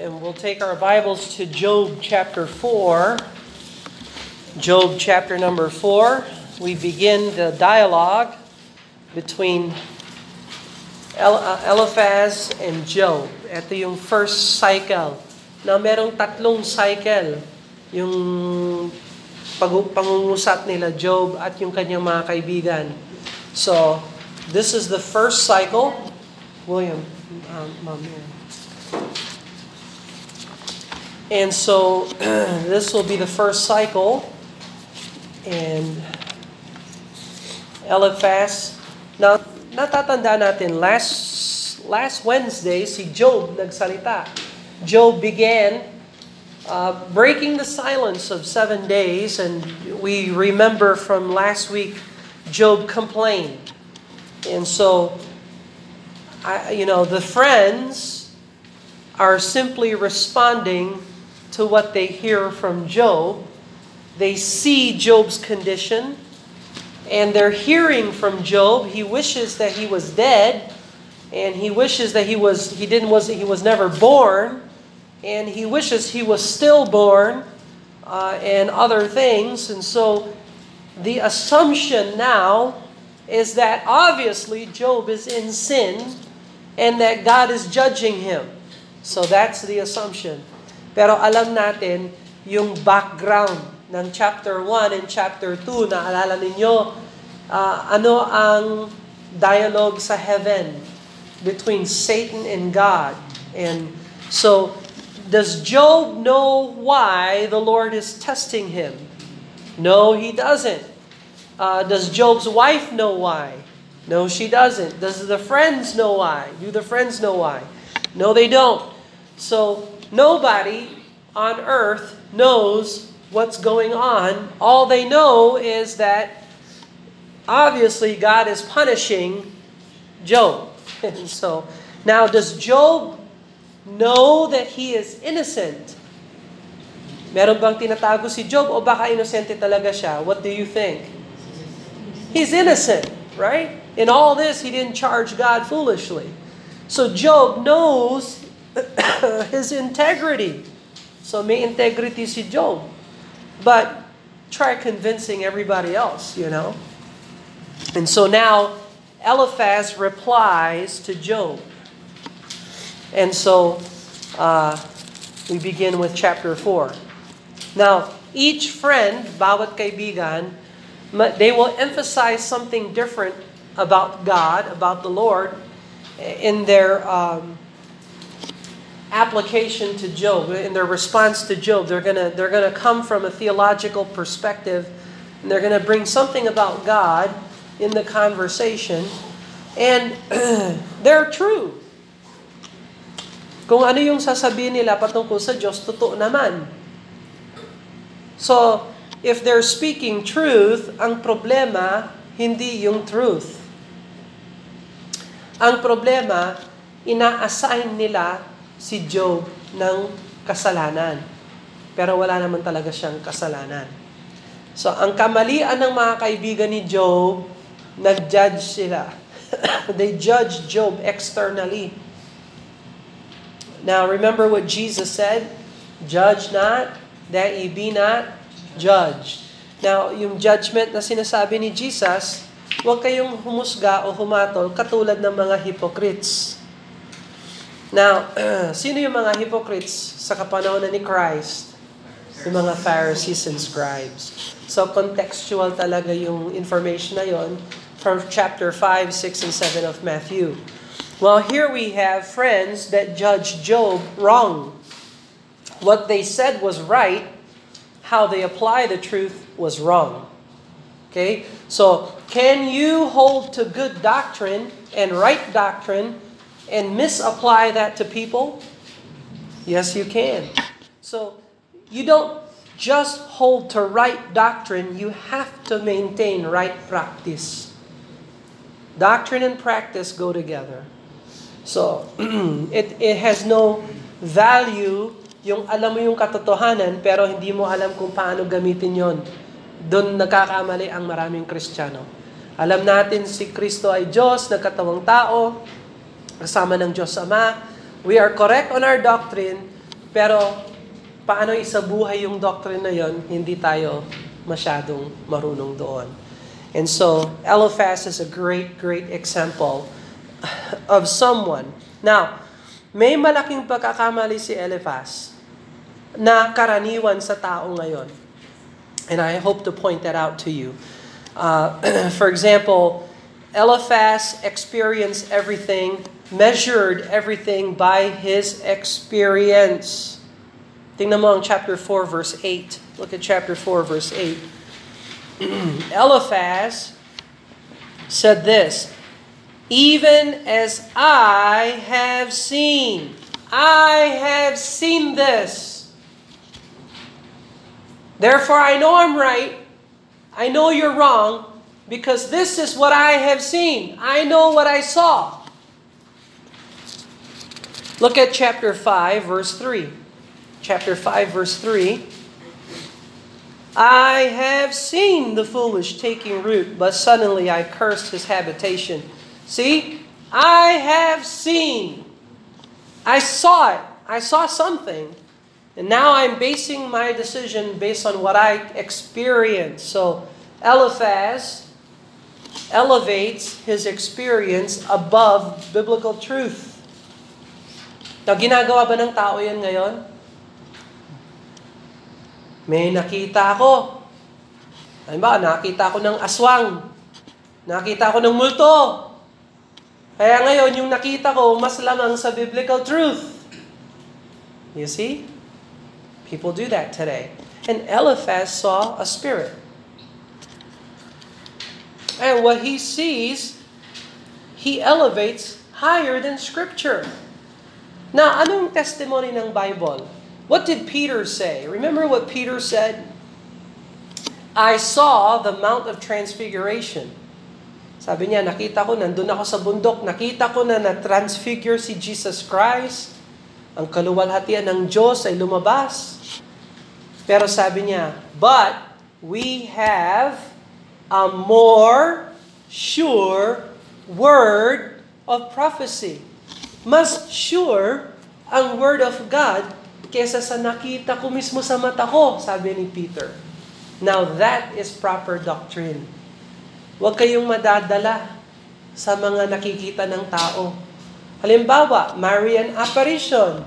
And we'll take our Bibles to Job chapter 4. Job chapter number 4. We begin the dialogue between uh, Eliphaz and Job. Ito yung first cycle. Na merong tatlong cycle. Yung pag- pangungusap nila Job at yung kanyang mga kaibigan. So, this is the first cycle. William, um, here. And so this will be the first cycle. And Eliphaz, now natatanda natin last last Wednesday si Job nagsalita. Job began uh, breaking the silence of seven days and we remember from last week Job complained. And so I, you know, the friends are simply responding to what they hear from Job. They see Job's condition and they're hearing from Job. He wishes that he was dead and he wishes that he was he didn't was he was never born and he wishes he was still born uh, and other things and so the assumption now is that obviously Job is in sin and that God is judging him. So that's the assumption. Pero alam natin yung background ng chapter 1 and chapter 2, naalala ninyo, uh, ano ang dialogue sa heaven between Satan and God. And so, does Job know why the Lord is testing him? No, he doesn't. Uh, does Job's wife know why? No, she doesn't. Does the friends know why? Do the friends know why? No, they don't. So, nobody on earth knows what's going on. All they know is that obviously God is punishing Job. And so, now does Job know that he is innocent? Meron bang tinatago si Job o baka inosente talaga siya? What do you think? He's innocent, right? In all this, he didn't charge God foolishly. So Job knows his integrity. So may integrity si Job. But try convincing everybody else, you know. And so now Eliphaz replies to Job. And so uh, we begin with chapter 4. Now, each friend, bawat kaibigan, they will emphasize something different about God, about the Lord, in their um, application to Job, in their response to Job. They're gonna they're gonna come from a theological perspective, and they're gonna bring something about God in the conversation, and they're true. Kung ano yung sasabihin nila patungkol sa Diyos, totoo naman. So, if they're speaking truth, ang problema, hindi yung truth. Ang problema, ina-assign nila si Job ng kasalanan. Pero wala naman talaga siyang kasalanan. So, ang kamalian ng mga kaibigan ni Job, nag-judge sila. They judge Job externally. Now, remember what Jesus said? Judge not, that ye be not judged. Now, yung judgment na sinasabi ni Jesus, huwag kayong humusga o humatol katulad ng mga hypocrites. Now, sino yung mga hypocrites sa kapanahon ni Christ? Yung mga Pharisees and scribes. So, contextual talaga yung information na yon from chapter 5, 6, and 7 of Matthew. Well, here we have friends that judge Job wrong. What they said was right, how they apply the truth was wrong. Okay? So, can you hold to good doctrine and right doctrine and misapply that to people? Yes, you can. So, you don't just hold to right doctrine, you have to maintain right practice. Doctrine and practice go together. So, it, it has no value yung alam mo yung katotohanan pero hindi mo alam kung paano gamitin yon. Doon nagkakamali ang maraming Kristiyano. Alam natin si Kristo ay Diyos, nagkatawang tao, kasama ng Diyos Ama. We are correct on our doctrine, Pero, paano isabuhay yung doctrine na yon, hindi tayo masyadong marunong doon. And so, Eliphaz is a great, great example of someone. Now, may malaking pagkakamali si Eliphaz na karaniwan sa tao ngayon. And I hope to point that out to you. Uh, for example, Eliphaz experienced everything, measured everything by his experience. Tingnan mo ang chapter 4 verse 8. Look at chapter 4 verse 8. Eliphaz said this, Even as I have seen, I have seen this. Therefore I know I'm right, I know you're wrong, because this is what I have seen. I know what I saw. Look at chapter 5, verse 3. Chapter 5, verse 3. I have seen the foolish taking root, but suddenly I cursed his habitation. See? I have seen. I saw it. I saw something. And now I'm basing my decision based on what I experienced. So Eliphaz elevates his experience above biblical truth. Now, ginagawa ba ng tao yan ngayon? May nakita ako. Ba? Nakita ko ng aswang. Nakita ko ng multo. Kaya ngayon, yung nakita ko, mas lamang sa biblical truth. You see? People do that today. And Eliphaz saw a spirit. And what he sees, he elevates higher than Scripture. Now, anong testimony ng Bible? What did Peter say? Remember what Peter said? I saw the Mount of Transfiguration. Sabi niya, nakita ko, nandun ako sa bundok, nakita ko na na-transfigure si Jesus Christ. Ang kaluwalhatian ng Diyos ay lumabas. Pero sabi niya, but we have a more sure word of prophecy. Mas sure ang word of God kesa sa nakita ko mismo sa mata ko, sabi ni Peter. Now that is proper doctrine. Huwag kayong madadala sa mga nakikita ng tao. Halimbawa, Marian apparition.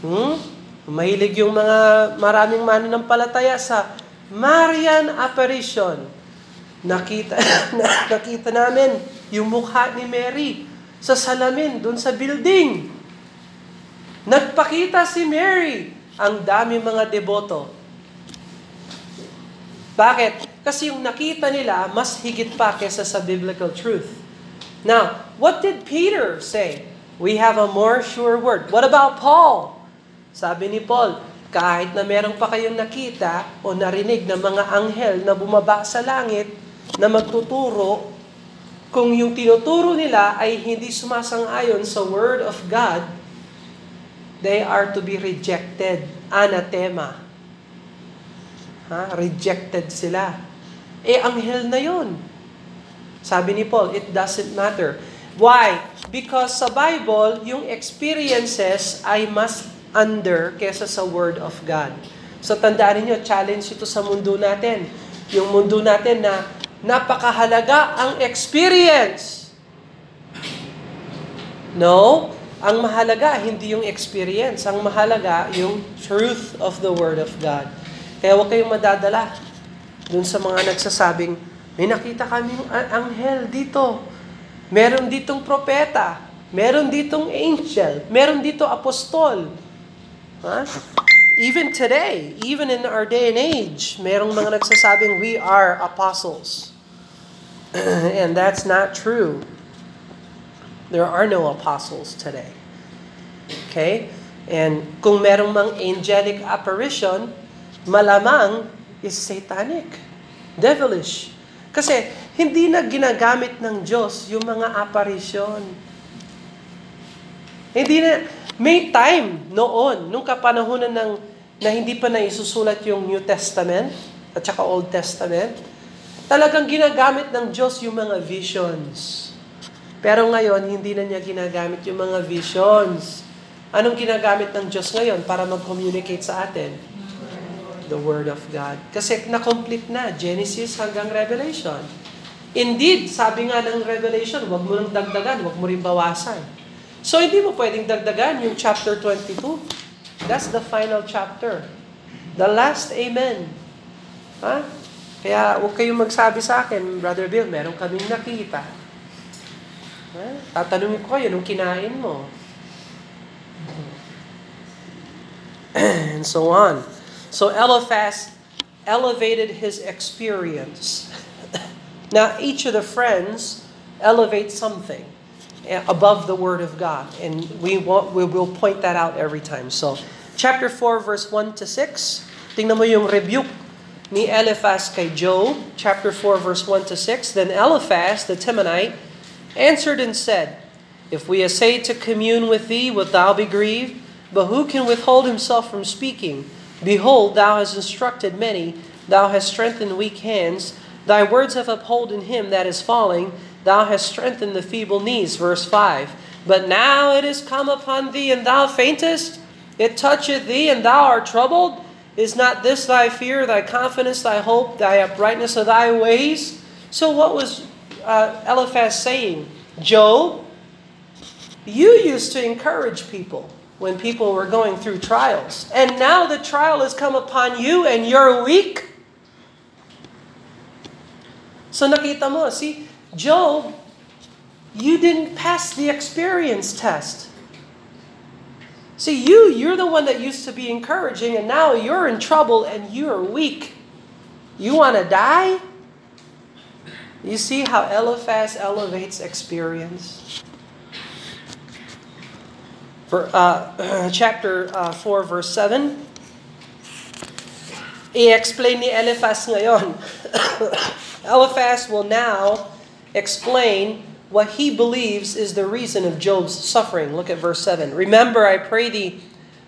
Hmm? Mahilig yung mga maraming mananampalataya sa Marian apparition. Nakita, nakita namin yung mukha ni Mary sa salamin dun sa building. Nagpakita si Mary. Ang dami mga deboto. Bakit? Kasi yung nakita nila, mas higit pa kesa sa biblical truth. Now, what did Peter say? We have a more sure word. What about Paul? Sabi ni Paul, kahit na meron pa kayong nakita o narinig ng mga anghel na bumaba sa langit na magtuturo, kung yung tinuturo nila ay hindi sumasang-ayon sa Word of God, they are to be rejected. Anathema. Ha? Rejected sila. Eh, anghel na yon. Sabi ni Paul, it doesn't matter. Why? Because sa Bible, yung experiences ay mas under kesa sa Word of God. So tandaan niyo, challenge ito sa mundo natin. Yung mundo natin na napakahalaga ang experience. No, ang mahalaga hindi yung experience, ang mahalaga yung truth of the Word of God. Kaya huwag kayong madadala dun sa mga nagsasabing, may nakita kaming anghel dito. Meron ditong propeta. Meron ditong angel. Meron dito apostol. Huh? Even today, even in our day and age, merong mga nagsasabing we are apostles. and that's not true. There are no apostles today. Okay? And kung merong mang angelic apparition, malamang is satanic, devilish. Kasi hindi na ginagamit ng Diyos yung mga apparition. Hindi na, may time noon, nung kapanahonan ng, na hindi pa na isusulat yung New Testament at saka Old Testament, talagang ginagamit ng Diyos yung mga visions. Pero ngayon, hindi na niya ginagamit yung mga visions. Anong ginagamit ng Diyos ngayon para mag-communicate sa atin? The Word of God. Kasi na-complete na, Genesis hanggang Revelation. Indeed, sabi nga ng Revelation, wag mo nang dagdagan, wag mo rin bawasan. So hindi mo pwedeng dagdagan yung chapter 22. That's the final chapter. The last Amen. Ha? Kaya huwag kayong magsabi sa akin, Brother Bill, meron kaming nakita. Ha? Tatanungin ko kayo nung kinain mo. And so on. So Eliphaz elevated his experience. now, each of the friends elevate something above the Word of God. And we, want, we will point that out every time. So, chapter 4, verse 1 to 6. Tingnan mo yung rebuke ni Eliphaz kay Job, chapter 4, verse 1 to 6. Then Eliphaz, the Temanite, answered and said, If we essay to commune with thee, wilt thou be grieved? But who can withhold himself from speaking? Behold, thou hast instructed many, thou hast strengthened weak hands, thy words have upholden him that is falling, thou hast strengthened the feeble knees. Verse 5. But now it is come upon thee, and thou faintest, it toucheth thee, and thou art troubled. Is not this thy fear, thy confidence, thy hope, thy uprightness of thy ways? So what was uh, Eliphaz saying? Job, you used to encourage people when people were going through trials. And now the trial has come upon you and you're weak. So nakita mo, see, Job, you didn't pass the experience test. See, you, you're the one that used to be encouraging, and now you're in trouble and you're weak. You want to die? You see how Eliphaz elevates experience? For, uh, chapter uh, 4, verse 7. I-explain ni Eliphaz ngayon. Eliphaz will now explain what he believes is the reason of Job's suffering. Look at verse 7. Remember, I pray thee,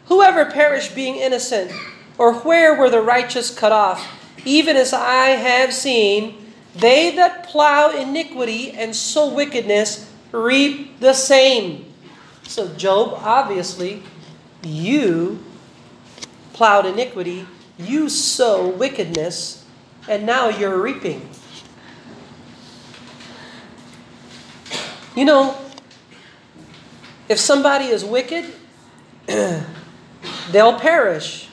whoever perished being innocent, or where were the righteous cut off, even as I have seen, they that plow iniquity and sow wickedness reap the same. So, Job, obviously, you plowed iniquity, you sow wickedness, and now you're reaping. You know, if somebody is wicked, they'll perish.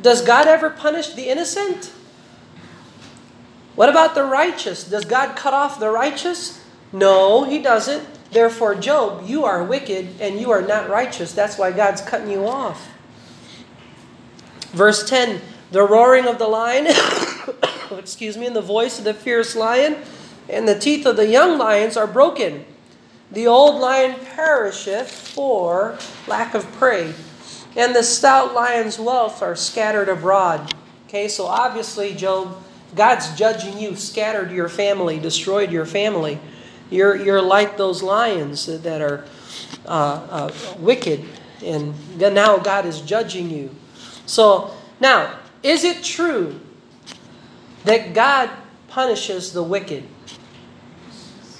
Does God ever punish the innocent? What about the righteous? Does God cut off the righteous? No, He doesn't. Therefore, Job, you are wicked and you are not righteous. That's why God's cutting you off. Verse 10 The roaring of the lion, excuse me, and the voice of the fierce lion and the teeth of the young lions are broken. The old lion perisheth for lack of prey, and the stout lion's wealth are scattered abroad. Okay, so obviously, Job, God's judging you, scattered your family, destroyed your family. You're, you're like those lions that are uh, uh, wicked, and now God is judging you. So, now, is it true that God punishes the wicked?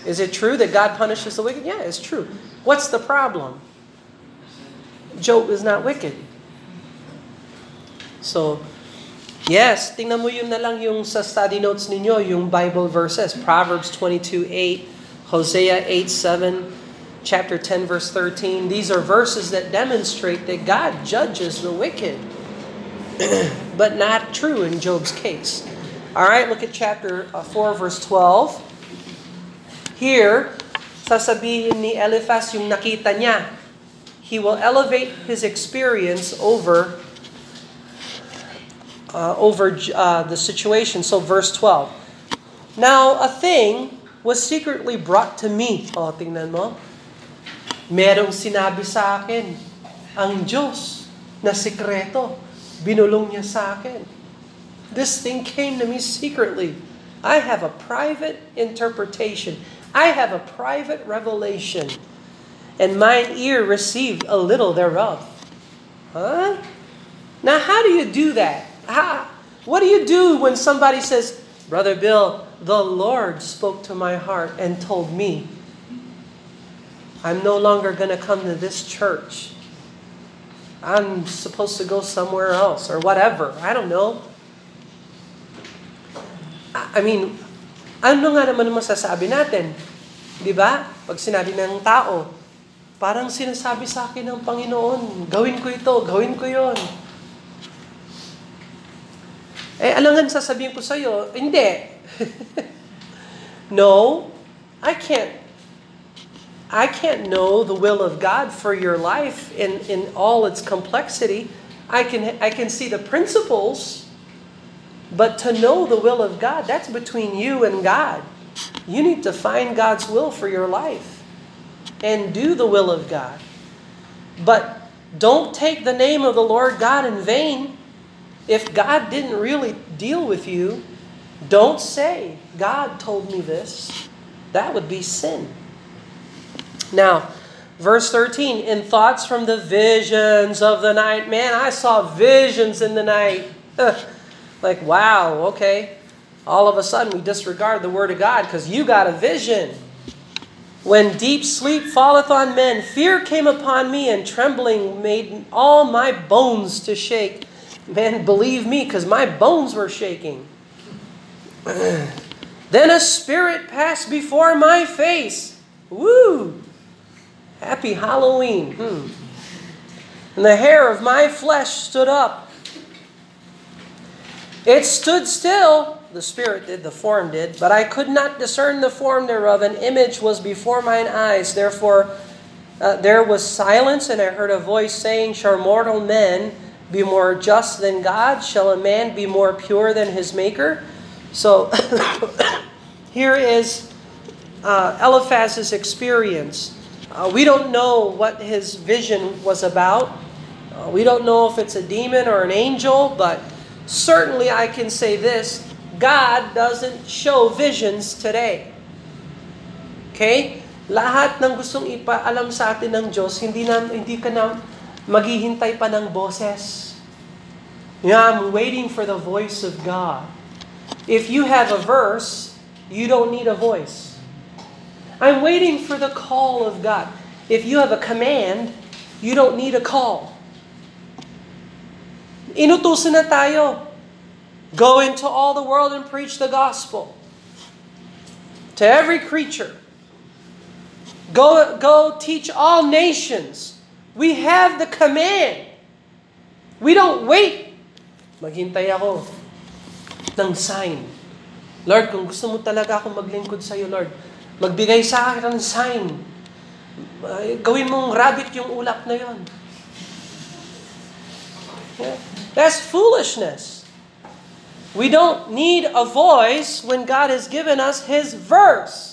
Is it true that God punishes the wicked? Yeah, it's true. What's the problem? Job is not wicked. So, yes, tingnan mo yun na lang yung sa study notes ninyo, yung Bible verses. Proverbs 22:8, Hosea 8:7, chapter 10 verse 13. These are verses that demonstrate that God judges the wicked. but not true in Job's case. All right, look at chapter uh, 4 verse 12. Here, sasabihin ni Eliphaz yung nakita niya. He will elevate his experience over uh, over uh, the situation. So verse 12. Now, a thing was secretly brought to me. O, tingnan mo. Merong sinabi sa akin, ang Diyos na sikreto, binulong niya sa akin. This thing came to me secretly. I have a private interpretation. I have a private revelation, and mine ear received a little thereof. Huh? Now, how do you do that? How, what do you do when somebody says, Brother Bill, the Lord spoke to my heart and told me, I'm no longer going to come to this church. I'm supposed to go somewhere else or whatever. I don't know. I mean, ano nga naman masasabi natin? Di ba? Pag sinabi ng tao, parang sinasabi sa akin ng Panginoon, gawin ko ito, gawin ko yon. Eh, alangan sasabihin ko sa'yo, hindi. no, I can't I can't know the will of God for your life in, in all its complexity. I can, I can see the principles, but to know the will of God, that's between you and God. You need to find God's will for your life and do the will of God. But don't take the name of the Lord God in vain. If God didn't really deal with you, don't say, God told me this. That would be sin. Now, verse 13, in thoughts from the visions of the night. Man, I saw visions in the night. like, wow, okay. All of a sudden, we disregard the word of God because you got a vision. When deep sleep falleth on men, fear came upon me, and trembling made all my bones to shake. Man, believe me, because my bones were shaking. then a spirit passed before my face. Woo! Happy Halloween. Hmm. And the hair of my flesh stood up. It stood still, the Spirit did, the form did, but I could not discern the form thereof. An image was before mine eyes. Therefore, uh, there was silence, and I heard a voice saying, Shall mortal men be more just than God? Shall a man be more pure than his Maker? So, here is uh, Eliphaz's experience. Uh, we don't know what his vision was about. Uh, we don't know if it's a demon or an angel, but certainly I can say this God doesn't show visions today. Okay? Lahat ng gustong ipaalam sa atin ng Diyos, hindi, na, hindi ka na maghihintay pa ng boses. Yeah, I'm waiting for the voice of God. If you have a verse, you don't need a voice. I'm waiting for the call of God. If you have a command, you don't need a call. Inutusan na tayo. Go into all the world and preach the gospel. To every creature. Go, go teach all nations. We have the command. We don't wait. Maghintay ako ng sign. Lord, kung gusto mo talaga akong maglingkod sa iyo, Lord, Magbigay sa akin ng sign. Gawin mong rabbit yung ulap na yon. Yeah. That's foolishness. We don't need a voice when God has given us His verse.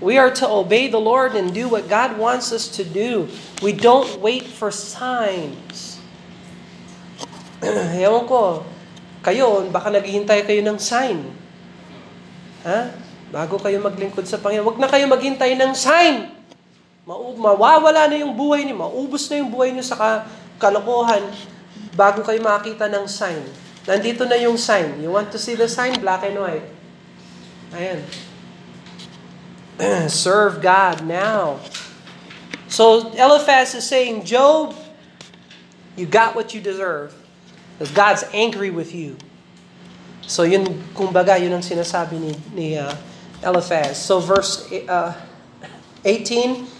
We are to obey the Lord and do what God wants us to do. We don't wait for signs. Ewan ko, kayo, baka naghihintay kayo ng sign. Ha? Bago kayo maglingkod sa Panginoon, huwag na kayo maghintay ng sign. Mawawala na yung buhay niyo, maubos na yung buhay niyo sa kalokohan bago kayo makita ng sign. Nandito na yung sign. You want to see the sign? Black and white. Ayan. Serve God now. So Eliphaz is saying, Job, you got what you deserve. Because God's angry with you. So yun, kumbaga, yun ang sinasabi ni, ni uh, Eliphaz. So verse uh, 18,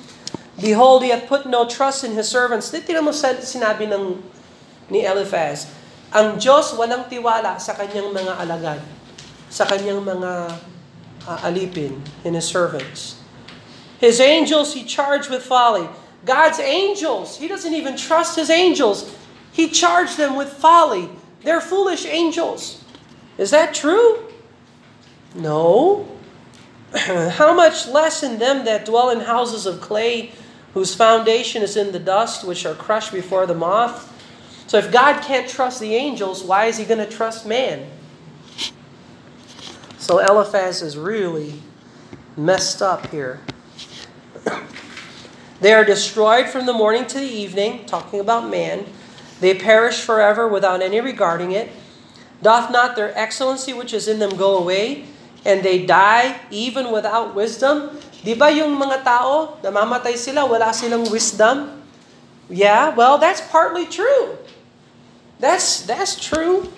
Behold, he hath put no trust in his servants. Titignan mo sinabi ng ni Eliphaz, ang Diyos walang tiwala sa kanyang mga alagad, sa kanyang mga uh, alipin, in his servants. His angels he charged with folly. God's angels, he doesn't even trust his angels. He charged them with folly. They're foolish angels. Is that true? No. How much less in them that dwell in houses of clay, whose foundation is in the dust, which are crushed before the moth? So if God can't trust the angels, why is he going to trust man? So Eliphaz is really messed up here. they are destroyed from the morning to the evening, talking about man. They perish forever without any regarding it. Doth not their excellency which is in them go away? and they die even without wisdom. Di ba yung mga tao, namamatay sila, wala silang wisdom? Yeah, well, that's partly true. That's that's true.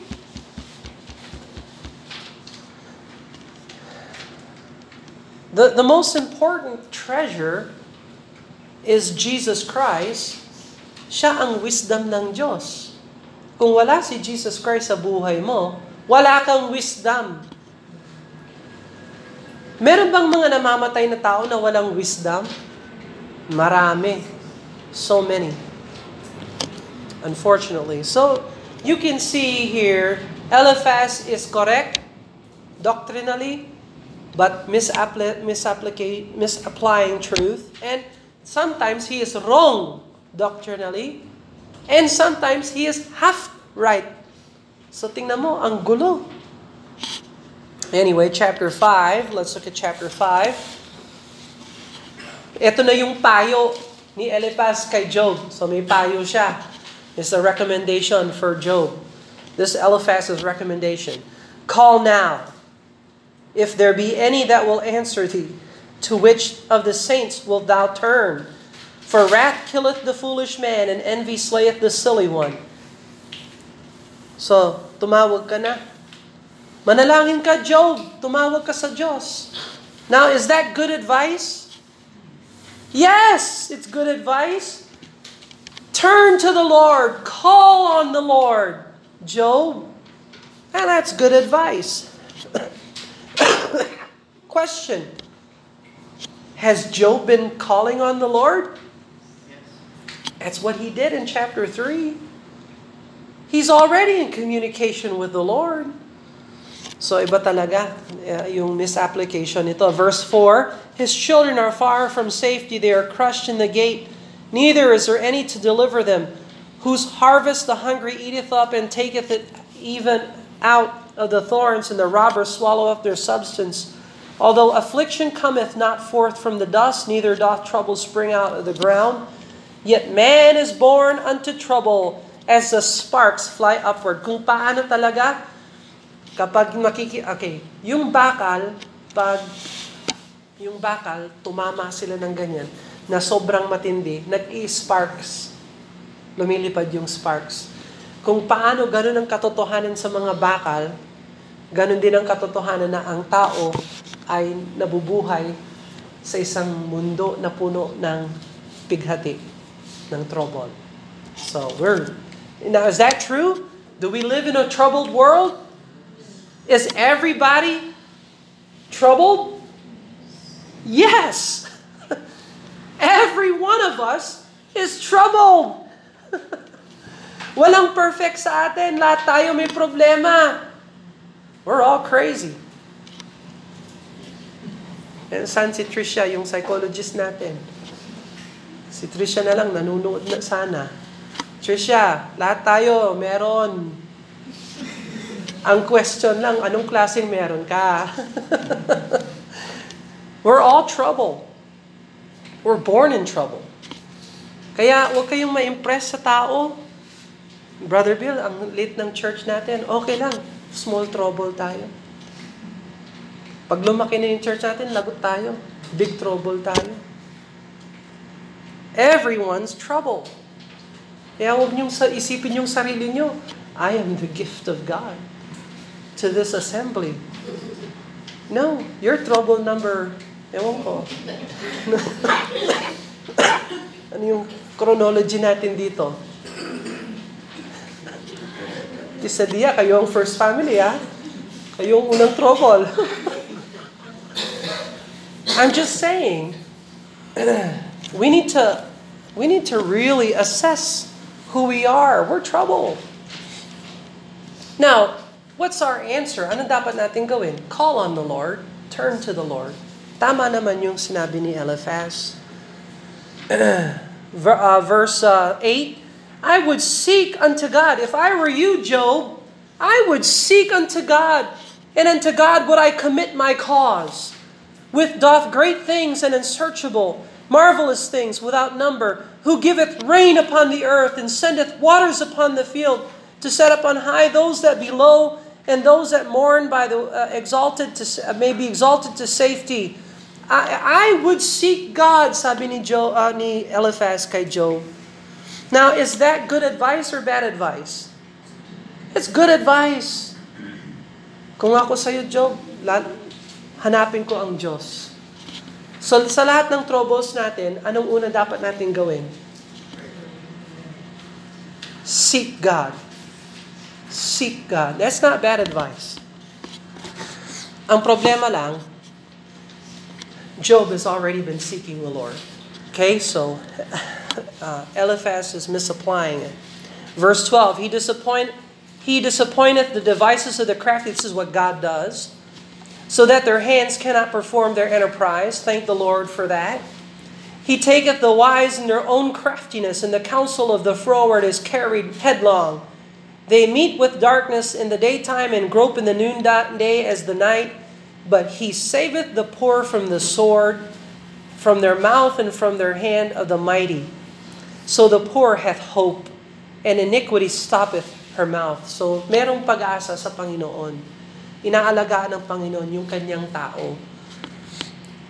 The, the most important treasure is Jesus Christ. Siya ang wisdom ng Diyos. Kung wala si Jesus Christ sa buhay mo, wala kang wisdom. Meron bang mga namamatay na tao na walang wisdom? Marami. So many. Unfortunately. So, you can see here, Eliphaz is correct doctrinally, but misapply, misapply, misapplying truth. And sometimes he is wrong doctrinally. And sometimes he is half right. So tingnan mo, ang gulo. Anyway, chapter 5. Let's look at chapter 5. Ito na yung payo ni Eliphaz kay Job. So may payo siya. It's a recommendation for Job. This Eliphaz's recommendation. Call now, if there be any that will answer thee, to which of the saints wilt thou turn? For wrath killeth the foolish man, and envy slayeth the silly one. So, tumawag ka na. Manalangin ka, Job. Tumawag ka sa Diyos. Now, is that good advice? Yes, it's good advice. Turn to the Lord. Call on the Lord, Job. And that's good advice. Question Has Job been calling on the Lord? That's what he did in chapter 3. He's already in communication with the Lord. So iba talaga uh, yung misapplication nito. Verse 4, His children are far from safety, they are crushed in the gate. Neither is there any to deliver them. Whose harvest the hungry eateth up, and taketh it even out of the thorns, and the robbers swallow up their substance. Although affliction cometh not forth from the dust, neither doth trouble spring out of the ground, yet man is born unto trouble as the sparks fly upward. Kung paano talaga, kapag makiki... Okay, yung bakal, pag yung bakal, tumama sila ng ganyan, na sobrang matindi, nag-i-sparks. Lumilipad yung sparks. Kung paano ganun ang katotohanan sa mga bakal, ganun din ang katotohanan na ang tao ay nabubuhay sa isang mundo na puno ng pighati, ng trouble. So, we're... Now, is that true? Do we live in a troubled world? Is everybody troubled? Yes! Every one of us is troubled. Walang perfect sa atin. Lahat tayo may problema. We're all crazy. And saan si Tricia, yung psychologist natin? Si Tricia na lang, nanunood na sana. Tricia, lahat tayo, meron. Ang question lang, anong klaseng meron ka? We're all trouble. We're born in trouble. Kaya huwag kayong ma-impress sa tao. Brother Bill, ang late ng church natin, okay lang. Small trouble tayo. Pag lumaki na yung church natin, lagot tayo. Big trouble tayo. Everyone's trouble. Kaya huwag niyong isipin yung sarili niyo, I am the gift of God to this assembly. No, you're trouble number, ewan ko. ano yung chronology natin dito? Kisadia, kayo ang first family, ha? Kayo ang unang trouble. I'm just saying, we need to we need to really assess who we are. We're trouble. Now, what's our answer? Ano dapat natin gawin? Call on the Lord. Turn to the Lord. Tama naman yung sinabi ni Eliphaz. uh, verse uh, 8, I would seek unto God. If I were you, Job, I would seek unto God, and unto God would I commit my cause. With doth great things and unsearchable, marvelous things without number, who giveth rain upon the earth and sendeth waters upon the field, to set up on high those that be low, and those that mourn by the uh, exalted to uh, may be exalted to safety. I, I would seek God, sabi ni, Job, uh, ni Eliphaz kay Job. Now, is that good advice or bad advice? It's good advice. Kung ako sa'yo, Job, hanapin ko ang Diyos. So, sa lahat ng troubles natin, anong una dapat natin gawin? Seek God. Seek God. That's not bad advice. Ang problema lang, Job has already been seeking the Lord. Okay, so uh, Eliphaz is misapplying it. Verse 12, he disappoint, he disappointeth the devices of the crafty. This is what God does. So that their hands cannot perform their enterprise. Thank the Lord for that. He taketh the wise in their own craftiness, and the counsel of the froward is carried headlong. They meet with darkness in the daytime and grope in the noonday as the night. But he saveth the poor from the sword, from their mouth and from their hand of the mighty. So the poor hath hope, and iniquity stoppeth her mouth. So merong pag-asa sa Panginoon. Inaalagaan ng Panginoon yung kanyang tao.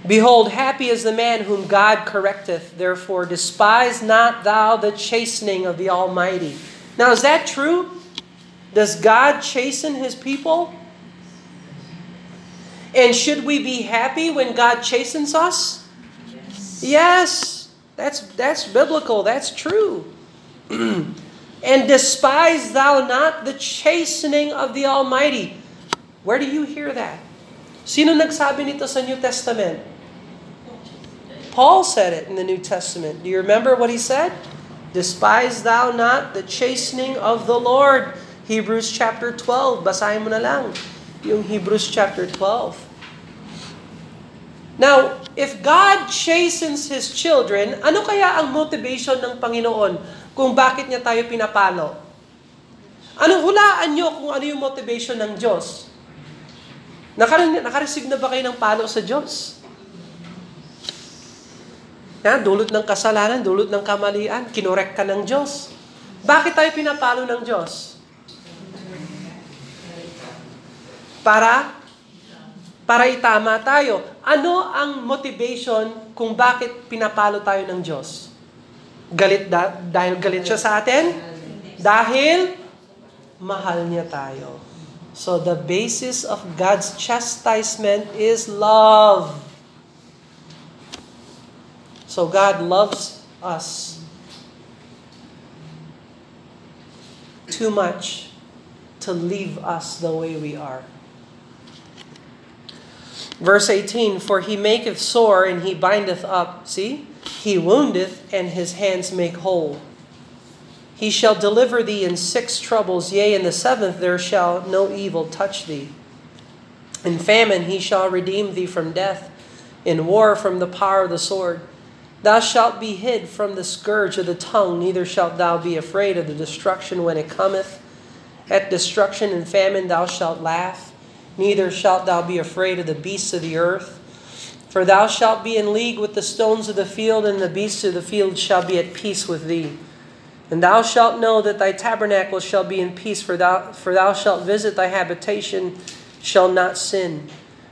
Behold, happy is the man whom God correcteth. Therefore, despise not thou the chastening of the Almighty. Now, is that true? Does God chasten his people? And should we be happy when God chastens us? Yes. yes. That's that's biblical. That's true. and despise thou not the chastening of the Almighty. Where do you hear that? Sino nagsabi nito sa New Testament? Paul said it in the New Testament. Do you remember what he said? Despise thou not the chastening of the Lord. Hebrews chapter 12. Basahin mo na lang yung Hebrews chapter 12. Now, if God chastens His children, ano kaya ang motivation ng Panginoon kung bakit niya tayo pinapalo? Anong hulaan nyo kung ano yung motivation ng Diyos? Nakareceive na ba kayo ng palo sa Diyos? Na, dulot ng kasalanan, dulot ng kamalian, kinorek ka ng Diyos. Bakit tayo pinapalo ng Diyos? Para para itama tayo. Ano ang motivation kung bakit pinapalo tayo ng Diyos? Galit da, dahil galit siya sa atin? Dahil mahal niya tayo. So the basis of God's chastisement is love. So God loves us too much to leave us the way we are. Verse 18 For he maketh sore and he bindeth up. See? He woundeth and his hands make whole. He shall deliver thee in six troubles, yea, in the seventh there shall no evil touch thee. In famine he shall redeem thee from death, in war from the power of the sword. Thou shalt be hid from the scourge of the tongue, neither shalt thou be afraid of the destruction when it cometh. At destruction and famine thou shalt laugh, neither shalt thou be afraid of the beasts of the earth. For thou shalt be in league with the stones of the field, and the beasts of the field shall be at peace with thee. And thou shalt know that thy tabernacle shall be in peace, for thou, for thou shalt visit thy habitation, shall not sin.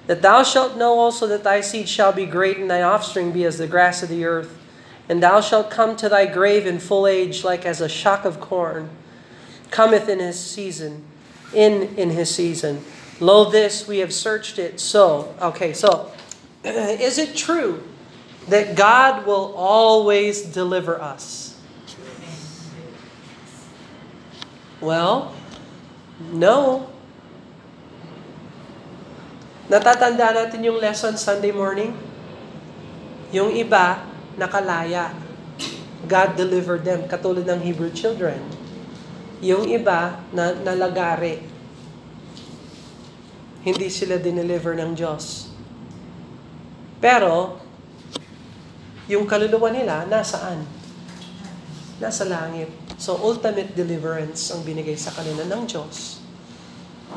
That thou shalt know also that thy seed shall be great, and thy offspring be as the grass of the earth. And thou shalt come to thy grave in full age, like as a shock of corn, cometh in his season, in in his season. Lo, this we have searched it. So, okay, so is it true that God will always deliver us? Well, no. Natatanda natin yung lesson Sunday morning? Yung iba, nakalaya. God delivered them, katulad ng Hebrew children. Yung iba, na, nalagari. Hindi sila dineliver ng Diyos. Pero, yung kaluluwa nila, nasaan? Nasa langit. So, ultimate deliverance ang binigay sa kanila ng Diyos.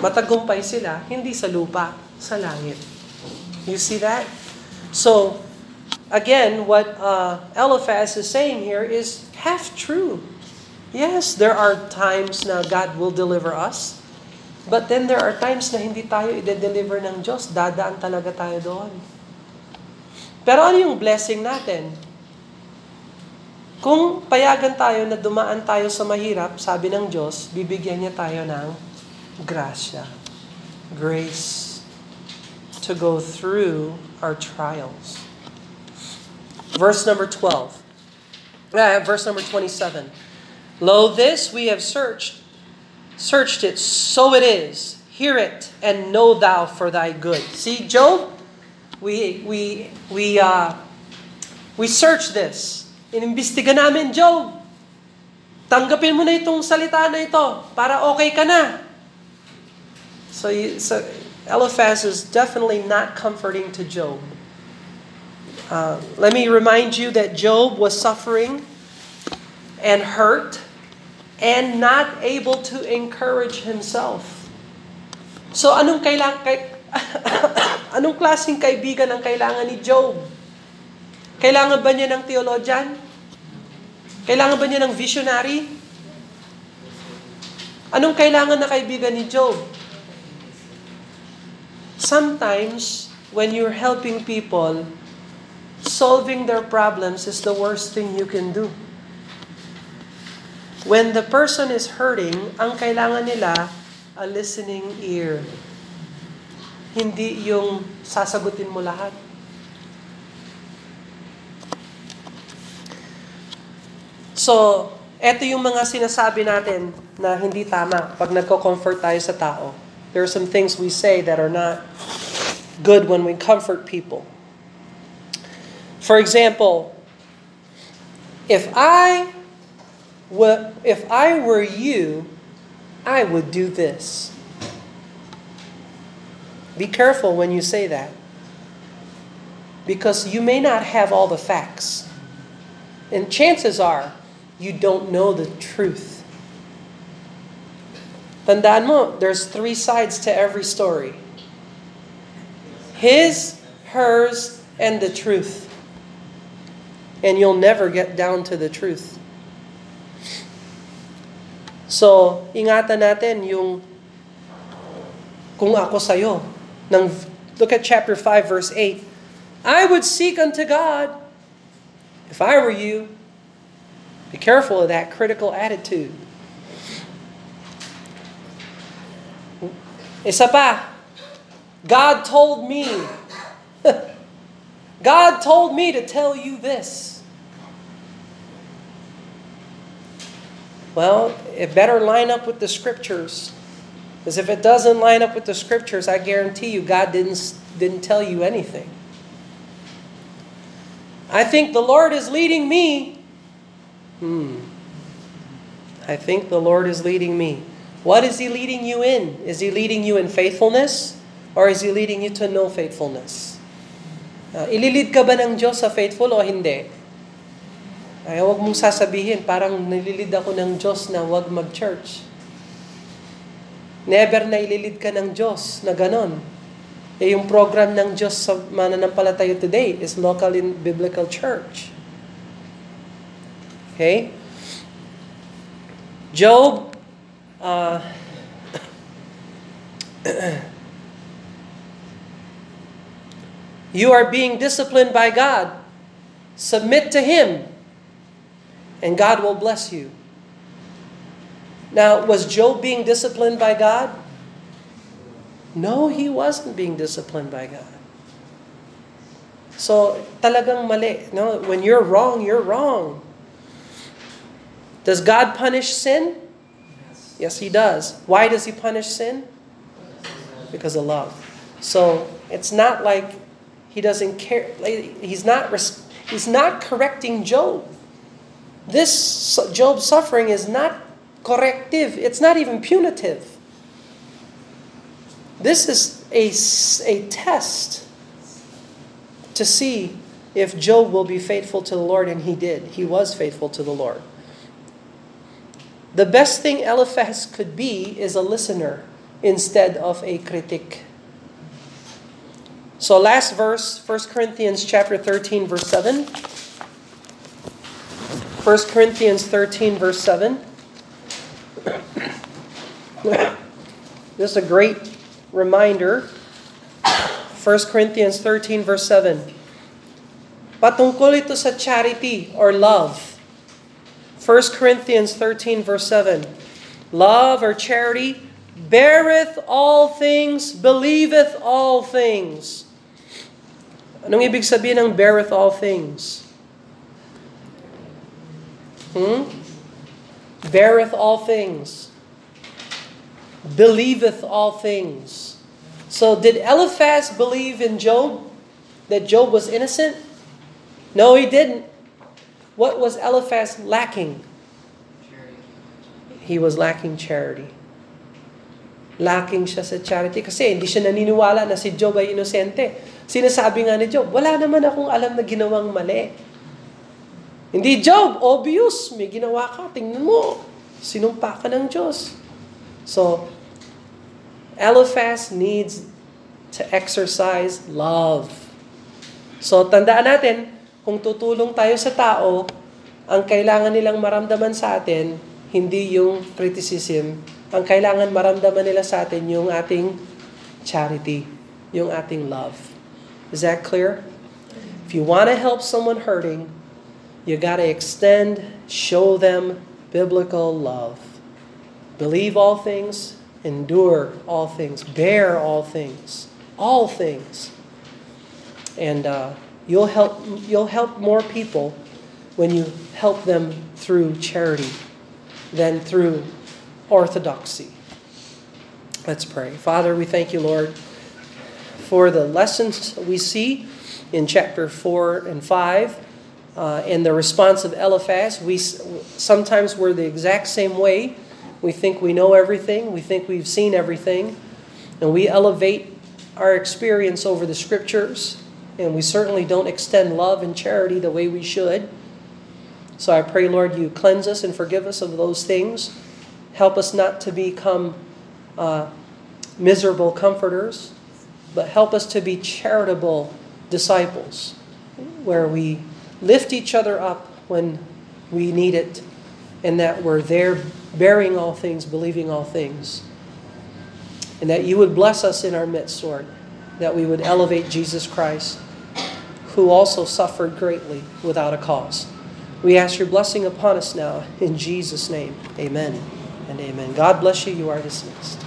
Matagumpay sila, hindi sa lupa, sa langit. You see that? So, again, what uh, Eliphaz is saying here is half true. Yes, there are times na God will deliver us. But then there are times na hindi tayo i-deliver ng Diyos. Dadaan talaga tayo doon. Pero ano yung blessing natin? Kung payagan tayo na dumaan tayo sa mahirap, sabi ng Diyos, bibigyan niya tayo ng grasya. Grace to go through our trials. Verse number 12. Uh, verse number 27. Lo, this we have searched, searched it, so it is. Hear it, and know thou for thy good. See, Job, we, we, we, uh, we search this. Inimbestiga namin, Job. Tanggapin mo na itong salita na ito para okay ka na. So, so Eliphaz is definitely not comforting to Job. Uh, let me remind you that Job was suffering and hurt and not able to encourage himself. So anong kailangan kay anong klaseng kaibigan ang kailangan ni Job? Kailangan ba niya ng theologian? Kailangan ba niya ng visionary? Anong kailangan na kaibigan ni Job? Sometimes, when you're helping people, solving their problems is the worst thing you can do. When the person is hurting, ang kailangan nila, a listening ear. Hindi yung sasagutin mo lahat. So, eto yung mga sinasabi natin na hindi tama pag nagko-comfort tayo sa tao. There are some things we say that are not good when we comfort people. For example, if I were, if I were you, I would do this. Be careful when you say that. Because you may not have all the facts. And chances are, you don't know the truth. Tandaan mo, there's three sides to every story. His, hers, and the truth. And you'll never get down to the truth. So, ingatan natin yung kung ako sa'yo. Nang, look at chapter 5, verse 8. I would seek unto God if I were you. Be careful of that critical attitude. Isa pa, God told me, God told me to tell you this. Well, it better line up with the scriptures. Because if it doesn't line up with the scriptures, I guarantee you God didn't, didn't tell you anything. I think the Lord is leading me. Hmm. I think the Lord is leading me. What is He leading you in? Is He leading you in faithfulness? Or is He leading you to no faithfulness? Uh, ililid ka ba ng Diyos sa faithful o hindi? Ay, huwag mong sasabihin, parang nililid ako ng Diyos na huwag mag-church. Never na ililid ka ng Diyos na ganon. Eh, yung program ng Diyos sa mananampalataya today is local in biblical church. Okay? Job, uh, you are being disciplined by God. Submit to Him, and God will bless you. Now, was Job being disciplined by God? No, he wasn't being disciplined by God. So, talagang mali. No, when you're wrong, you're wrong. Does God punish sin? Yes, He does. Why does He punish sin? Because of love. So it's not like He doesn't care. He's not. He's not correcting Job. This Job suffering is not corrective. It's not even punitive. This is a, a test to see if Job will be faithful to the Lord, and he did. He was faithful to the Lord. The best thing Eliphaz could be is a listener instead of a critic. So last verse, 1 Corinthians chapter 13 verse 7. 1 Corinthians 13 verse 7. this is a great reminder. 1 Corinthians 13 verse 7. Patungkol ito sa charity or love. 1 Corinthians 13, verse 7. Love or charity beareth all things, believeth all things. Anong ibig sabihin ng beareth all things? Hmm? Beareth all things. Believeth all things. So did Eliphaz believe in Job? That Job was innocent? No, he didn't. What was Eliphaz lacking? He was lacking charity. Lacking siya sa charity kasi hindi siya naniniwala na si Job ay inosente. Sinasabi nga ni Job, wala naman akong alam na ginawang mali. Hindi Job, obvious, may ginawa ka, tingnan mo, sinumpa ka ng Diyos. So, Eliphaz needs to exercise love. So, tandaan natin, kung tutulong tayo sa tao, ang kailangan nilang maramdaman sa atin, hindi yung criticism. Ang kailangan maramdaman nila sa atin yung ating charity, yung ating love. Is that clear? If you want to help someone hurting, you got to extend, show them biblical love. Believe all things, endure all things, bear all things, all things. And uh, you'll help you'll help more people when you help them through charity than through orthodoxy. Let's pray. Father, we thank you, Lord, for the lessons we see in chapter 4 and 5. Uh, in the response of Eliphaz, we sometimes we're the exact same way. We think we know everything, we think we've seen everything, and we elevate our experience over the scriptures, and we certainly don't extend love and charity the way we should. So I pray, Lord, you cleanse us and forgive us of those things. Help us not to become uh, miserable comforters, but help us to be charitable disciples, where we lift each other up when we need it, and that we're there bearing all things, believing all things. And that you would bless us in our midst, Lord, that we would elevate Jesus Christ, who also suffered greatly without a cause. We ask your blessing upon us now in Jesus' name. Amen and amen. God bless you. You are dismissed.